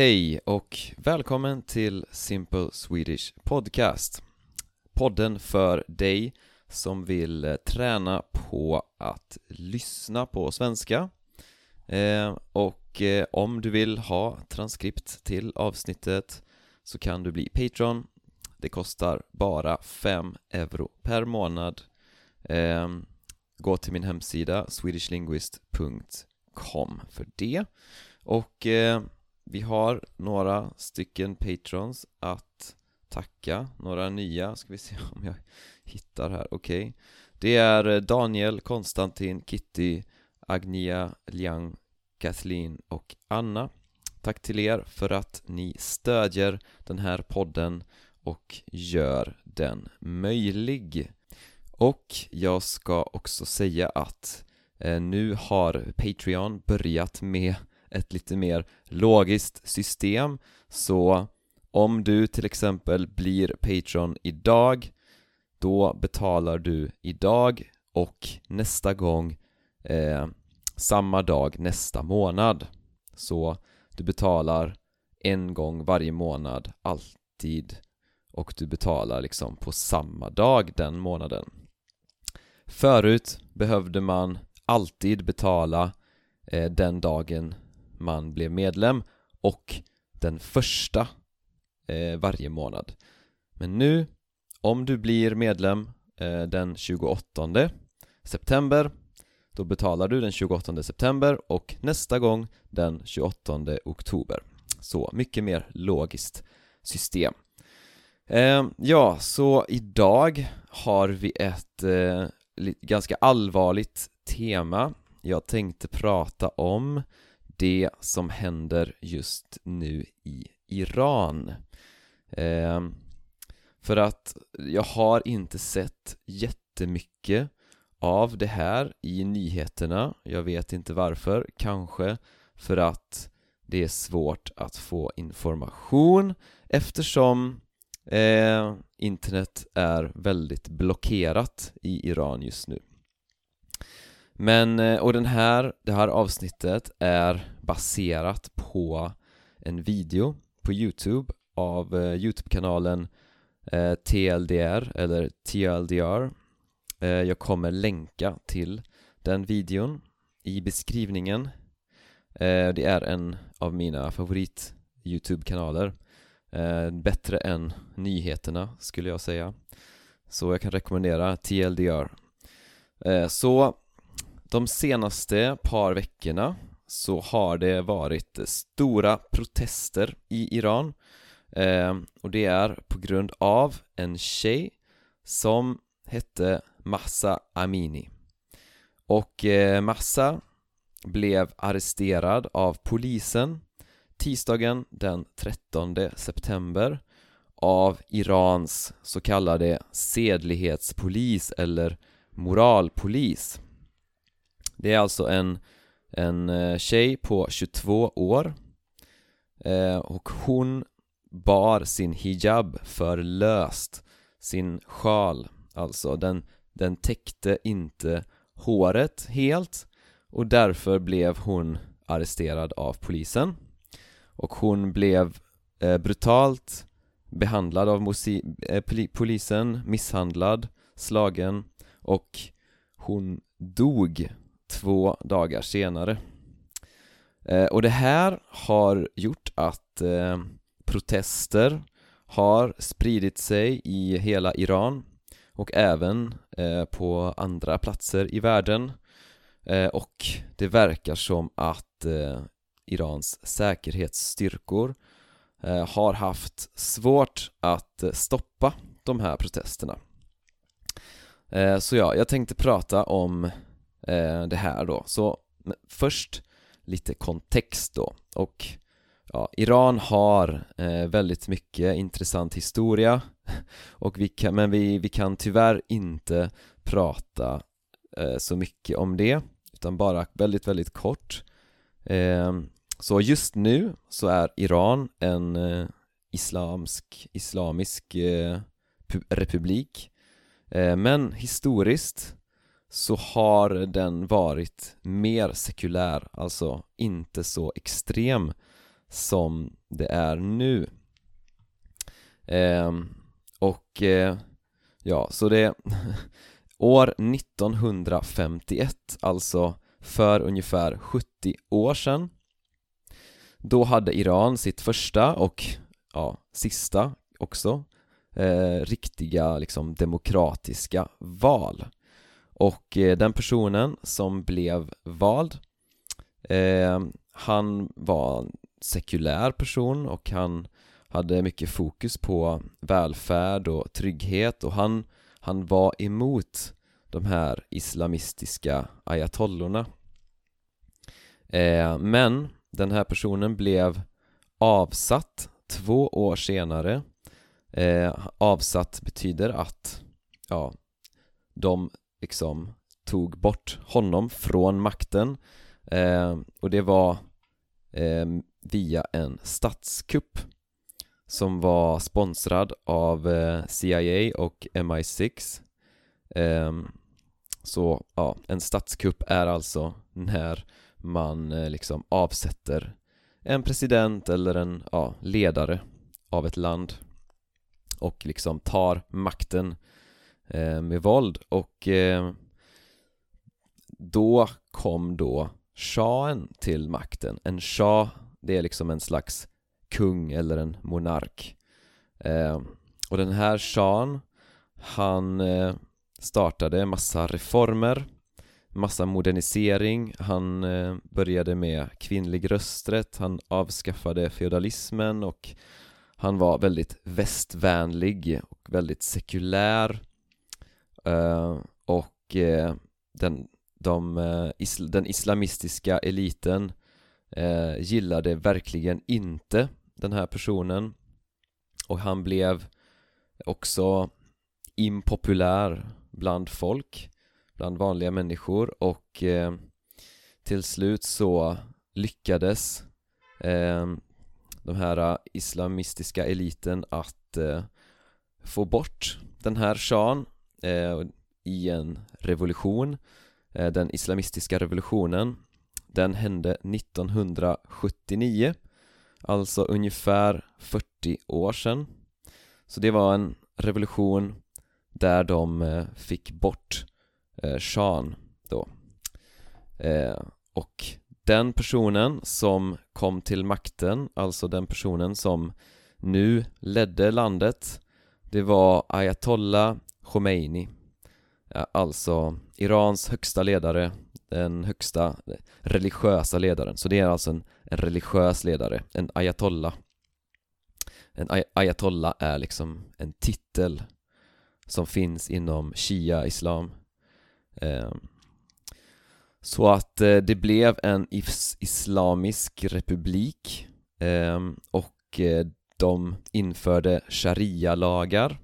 hej och välkommen till Simple Swedish Podcast. Podden för dig som vill eh, träna på att lyssna på svenska. Eh, och eh, om du vill ha transkript till avsnittet så kan du bli Patreon. Det kostar bara 5 euro per månad. Ehm, gå till min hemsida swedishlinguist.com för det. Och vi har några stycken patrons att tacka, några nya, ska vi se om jag hittar här, okej. Okay. Det är eh, Daniel, Konstantin, Kitty, Agnia, Liang, Kathleen och Anna. Tack till er för att ni stödjer den här podden och gör den möjlig. Och jag ska också säga att eh, nu har Patreon börjat med ett lite mer logiskt system. Så om du till exempel blir Patreon idag då betalar du idag och nästa gång eh, samma dag nästa månad. Så du betalar en gång varje månad alltid och du betalar liksom på samma dag den månaden. Förut behövde man alltid betala eh, den dagen man blev medlem och den första eh, varje månad. Men nu, om du blir medlem eh, den 28 september då betalar du den 28 september och nästa gång den 28 oktober. Så mycket mer logiskt system. Eh, Ja, så idag har vi ett eh, ganska allvarligt tema Jag tänkte prata om det som händer just nu i Iran. Eh, För att jag har inte sett jättemycket av det här i nyheterna. Jag vet inte varför, kanske för att det är svårt att få information eftersom eh, internet är väldigt blockerat i Iran just nu men, eh, och den här, det här avsnittet är baserat på en video på Youtube av eh, Youtube-kanalen eh, TLDR eller TLDR eh, Jag kommer länka till den videon i beskrivningen. Eh, Det är en av mina favorit Youtube-kanaler. Eh, Bättre än nyheterna skulle jag säga. Så jag kan rekommendera TLDR eh, Så de senaste par veckorna så har det varit stora protester i Iran eh, och det är på grund av en tjej som hette Massa Amini. Och eh, Massa blev arresterad av polisen tisdagen den 13 september av Irans så kallade sedlighetspolis eller moralpolis det är alltså en, en eh, tjej på 22 år eh, och hon bar sin hijab för löst Sin sjal, alltså den, den täckte inte håret helt och därför blev hon arresterad av polisen. Och hon blev eh, brutalt behandlad av eh, polisen, misshandlad, slagen och hon dog två dagar senare. Eh, Och det här har gjort att eh, protester har spridit sig i hela Iran och även eh, på andra platser i världen. Eh, och det verkar som att eh, Irans säkerhetsstyrkor eh, har haft svårt att stoppa de här protesterna. Så ja, jag tänkte prata om Eh, det här då. Så först lite kontext då. Och ja, Iran har eh, väldigt mycket intressant historia. Och vi kan, men vi, vi kan tyvärr inte prata eh, så mycket om det utan bara väldigt, väldigt kort. Eh, Så just nu så är Iran en eh, islamsk, islamisk eh, republik. Eh, men historiskt så har den varit mer sekulär, alltså inte så extrem som det är nu. Eh, Och eh, ja, så det År 1951, alltså för ungefär 70 år sedan Då hade Iran sitt första och ja, sista också eh, riktiga liksom demokratiska val och eh, den personen som blev vald eh, han var en sekulär person och han hade mycket fokus på välfärd och trygghet och han, han var emot de här islamistiska ayatollorna. Eh, Men den här personen blev avsatt två år senare. Eh, Avsatt betyder att ja, de liksom tog bort honom från makten. Eh, och det var eh, via en statskupp som var sponsrad av eh, CIA och MI6 eh, så ja, en statskupp är alltså när man eh, liksom avsätter en president eller en ja, ledare av ett land och liksom tar makten eh, Eh, med våld och eh, då kom då shahen till makten. En shah, det är liksom en slags kung eller en monark. Eh, och den här shahen, han startade massa reformer, massa modernisering, han började med kvinnlig rösträtt, han avskaffade feodalismen och han var väldigt västvänlig och väldigt sekulär Eh, och eh, den, de, eh, den islamistiska eliten gillade verkligen inte den här personen. Och han blev också impopulär bland folk, bland vanliga människor. Och till slut så lyckades de här islamistiska eliten att eh, få bort den här shahen Eh, i en revolution eh, Den islamistiska revolutionen Den hände 1979 Alltså ungefär 40 år sedan. Så det var en revolution där de eh, fick bort shahen då. Och den personen som kom till makten, alltså den personen som nu ledde landet Det var Ayatollah Khomeini. Alltså Irans högsta ledare, den högsta religiösa ledaren. Så det är alltså en, en religiös ledare, en ayatollah. En ay ayatollah är liksom en titel som finns inom shia-islam. Ehm, så att eh, det blev en islamisk republik ehm, och eh, de införde sharia-lagar.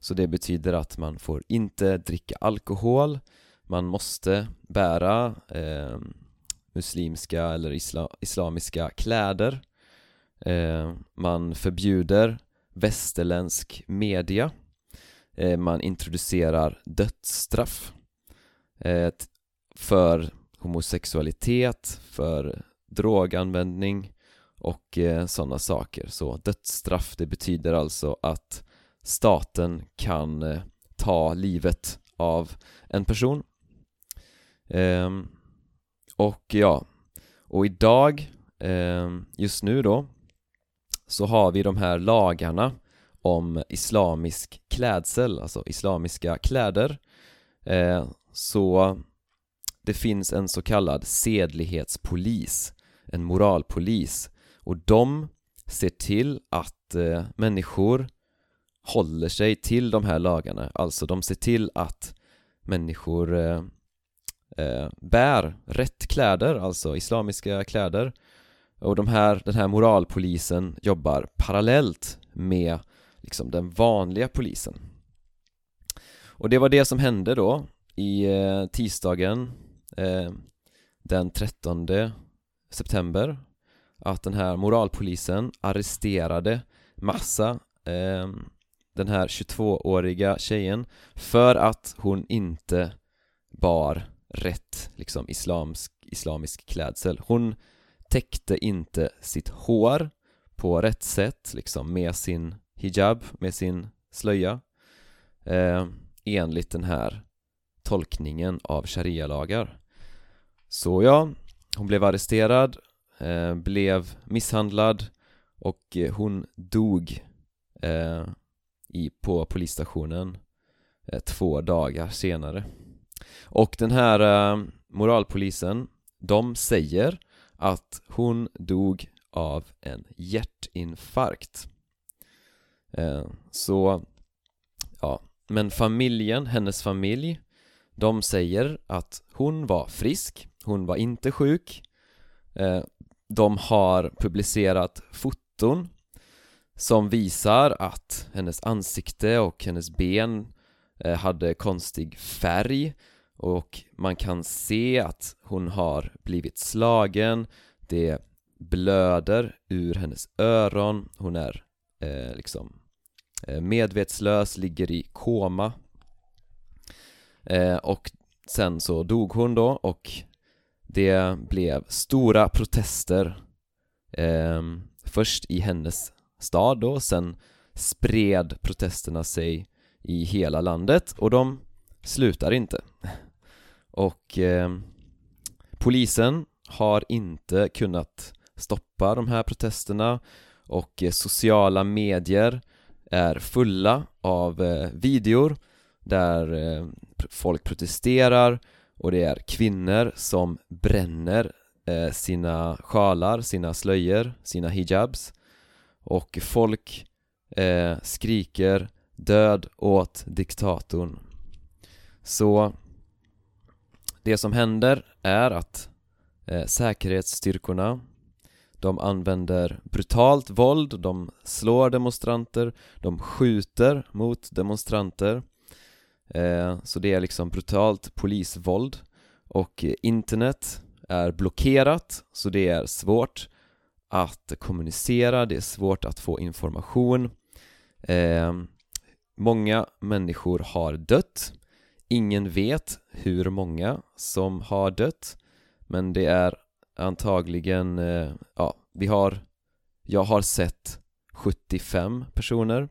Så det betyder att man får inte dricka alkohol. Man måste bära eh, muslimska eller isla islamiska kläder. Eh, Man förbjuder västerländsk media. Eh, Man introducerar dödsstraff. Eh, för homosexualitet, för droganvändning och eh, sådana saker. Så dödsstraff, det betyder alltså att staten kan eh, ta livet av en person. Eh, och ja, och idag, ehm, just nu då, så har vi de här lagarna om islamisk klädsel, alltså islamiska kläder. Eh, så det finns en så kallad sedlighetspolis, en moralpolis och de ser till att eh, människor håller sig till de här lagarna, alltså de ser till att människor eh, eh, bär rätt kläder, alltså islamiska kläder. Och de här, den här moralpolisen jobbar parallellt med liksom den vanliga polisen. Och det var det som hände då i eh, tisdagen eh, den 13 september att den här moralpolisen arresterade massa eh, den här 22-åriga tjejen för att hon inte bar rätt liksom islamsk, islamisk klädsel. Hon täckte inte sitt hår på rätt sätt liksom med sin hijab, med sin slöja eh, enligt den här tolkningen av sharia-lagar. Så ja, hon blev arresterad, eh, blev misshandlad och eh, hon dog eh, i, på polisstationen eh, två dagar senare. Och den här eh, moralpolisen, de säger att hon dog av en hjärtinfarkt. Eh, Så, ja, men familjen, hennes familj De säger att hon var frisk, hon var inte sjuk. Eh, De har publicerat foton som visar att hennes ansikte och hennes ben eh, hade konstig färg. Och man kan se att hon har blivit slagen. Det blöder ur hennes öron, hon är eh, liksom eh, medvetslös, ligger i koma. Eh, och sen så dog hon då och det blev stora protester eh, först i hennes stad då, sen spred protesterna sig i hela landet och de slutar inte. Och eh, polisen har inte kunnat stoppa de här protesterna och eh, sociala medier är fulla av eh, videor där eh, folk protesterar och det är kvinnor som bränner eh, sina sjalar, sina slöjor, sina hijabs och folk eh, skriker död åt diktatorn. Så det som händer är att eh, säkerhetsstyrkorna de använder brutalt våld, de slår demonstranter, de skjuter mot demonstranter. Eh, Så det är liksom brutalt polisvåld. Och internet är blockerat så det är svårt att kommunicera, det är svårt att få information. Eh, Många människor har dött. Ingen vet hur många som har dött Men det är antagligen, eh, ja, vi har Jag har sett 75 personer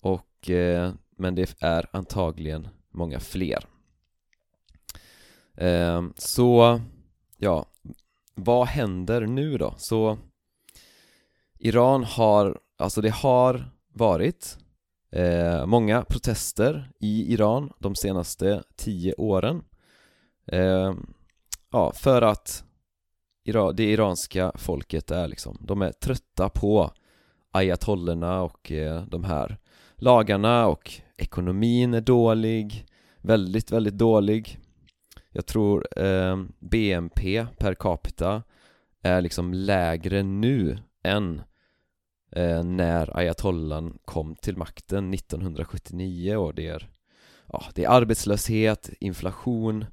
och eh, men det är antagligen många fler. Eh, Så, ja, vad händer nu då? Så Iran har, alltså det har varit eh, många protester i Iran de senaste tio åren eh, Ja, för att det iranska folket är liksom, de är trötta på ayatollorna och eh, de här lagarna och ekonomin är dålig Väldigt, väldigt dålig jag tror eh, BNP per capita är liksom lägre nu än eh, när ayatollan kom till makten 1979 och det är, ja, det är arbetslöshet, inflation,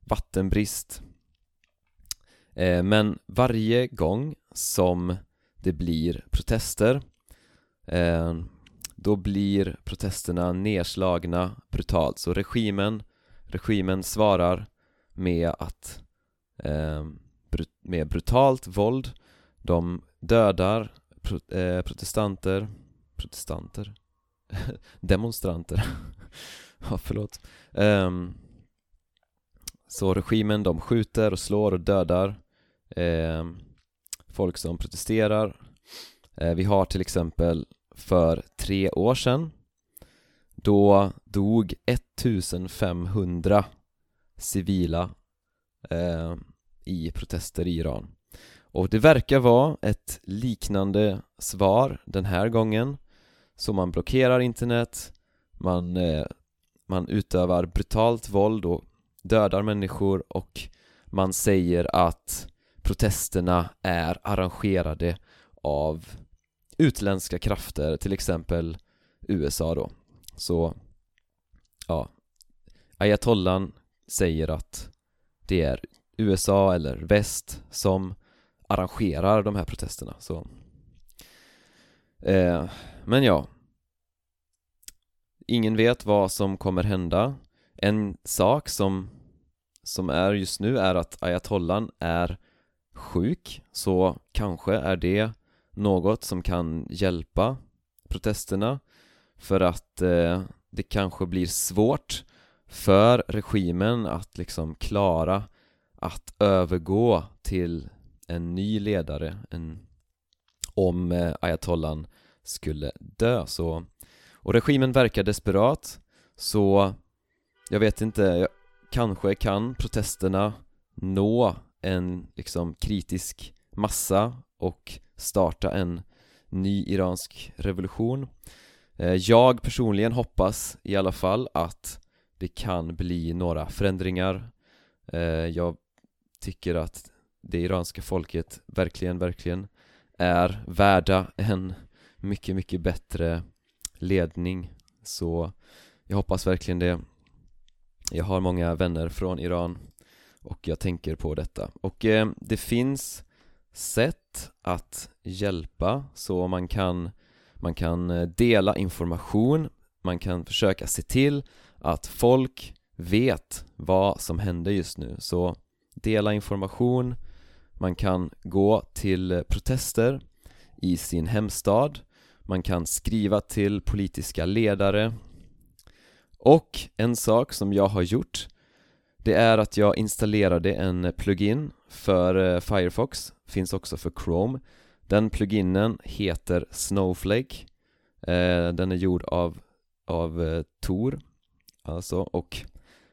vattenbrist. Eh, Men varje gång som det blir protester eh, då blir protesterna nedslagna brutalt. Så regimen regimen svarar med att eh, med brutalt våld. De dödar pro, eh, protestanter protestanter? Demonstranter. Ja förlåt. Eh, så regimen de skjuter och slår och dödar eh, folk som protesterar. Eh, vi har till exempel för tre år sedan då dog 1500 civila eh, i protester i Iran. Och det verkar vara ett liknande svar den här gången. Så man blockerar internet Man, eh, man utövar brutalt våld och dödar människor och man säger att protesterna är arrangerade av utländska krafter, till exempel USA då. Så, ja. Ayatollan säger att det är USA eller väst som arrangerar de här protesterna så. Eh, Men ja. Ingen vet vad som kommer hända. En sak som som är just nu är att ayatollan är sjuk så kanske är det något som kan hjälpa protesterna för att eh, det kanske blir svårt för regimen att liksom klara att övergå till en ny ledare en, om eh, ayatollan skulle dö. Så och regimen verkar desperat. Så jag vet inte, kanske kan protesterna nå en liksom kritisk massa och starta en ny iransk revolution. Eh, Jag personligen hoppas i alla fall att det kan bli några förändringar. Eh, Jag tycker att det iranska folket verkligen, verkligen är värda en mycket, mycket bättre ledning. Så jag hoppas verkligen det. Jag har många vänner från Iran och jag tänker på detta. Och eh, det finns sätt att hjälpa så man kan man kan eh, dela information. Man kan försöka se till att folk vet vad som händer just nu. Så dela information. Man kan gå till protester i sin hemstad. Man kan skriva till politiska ledare. Och en sak som jag har gjort det är att jag installerade en plugin för eh, Firefox, finns också för Chrome. Den pluginen heter Snowflake. Eh, den är gjord av, av eh, Tor. Alltså, och,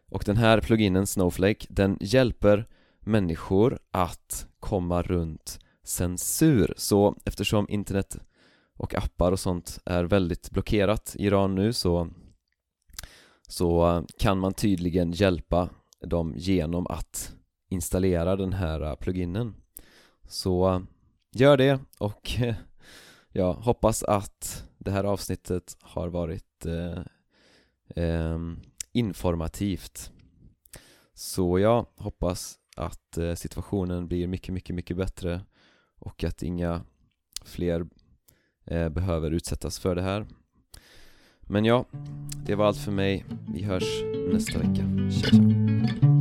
och den här pluginen Snowflake, den hjälper människor att komma runt censur. Så eftersom internet och appar och sånt är väldigt blockerat i Iran nu så så eh, kan man tydligen hjälpa dem genom att installera den här eh, pluginen. Så eh, gör det och jag hoppas att det här avsnittet har varit eh, informativt så jag hoppas att eh, situationen blir mycket, mycket, mycket bättre och att inga fler eh, behöver utsättas för det här men ja, det var allt för mig. Vi hörs nästa vecka. Tja, tja.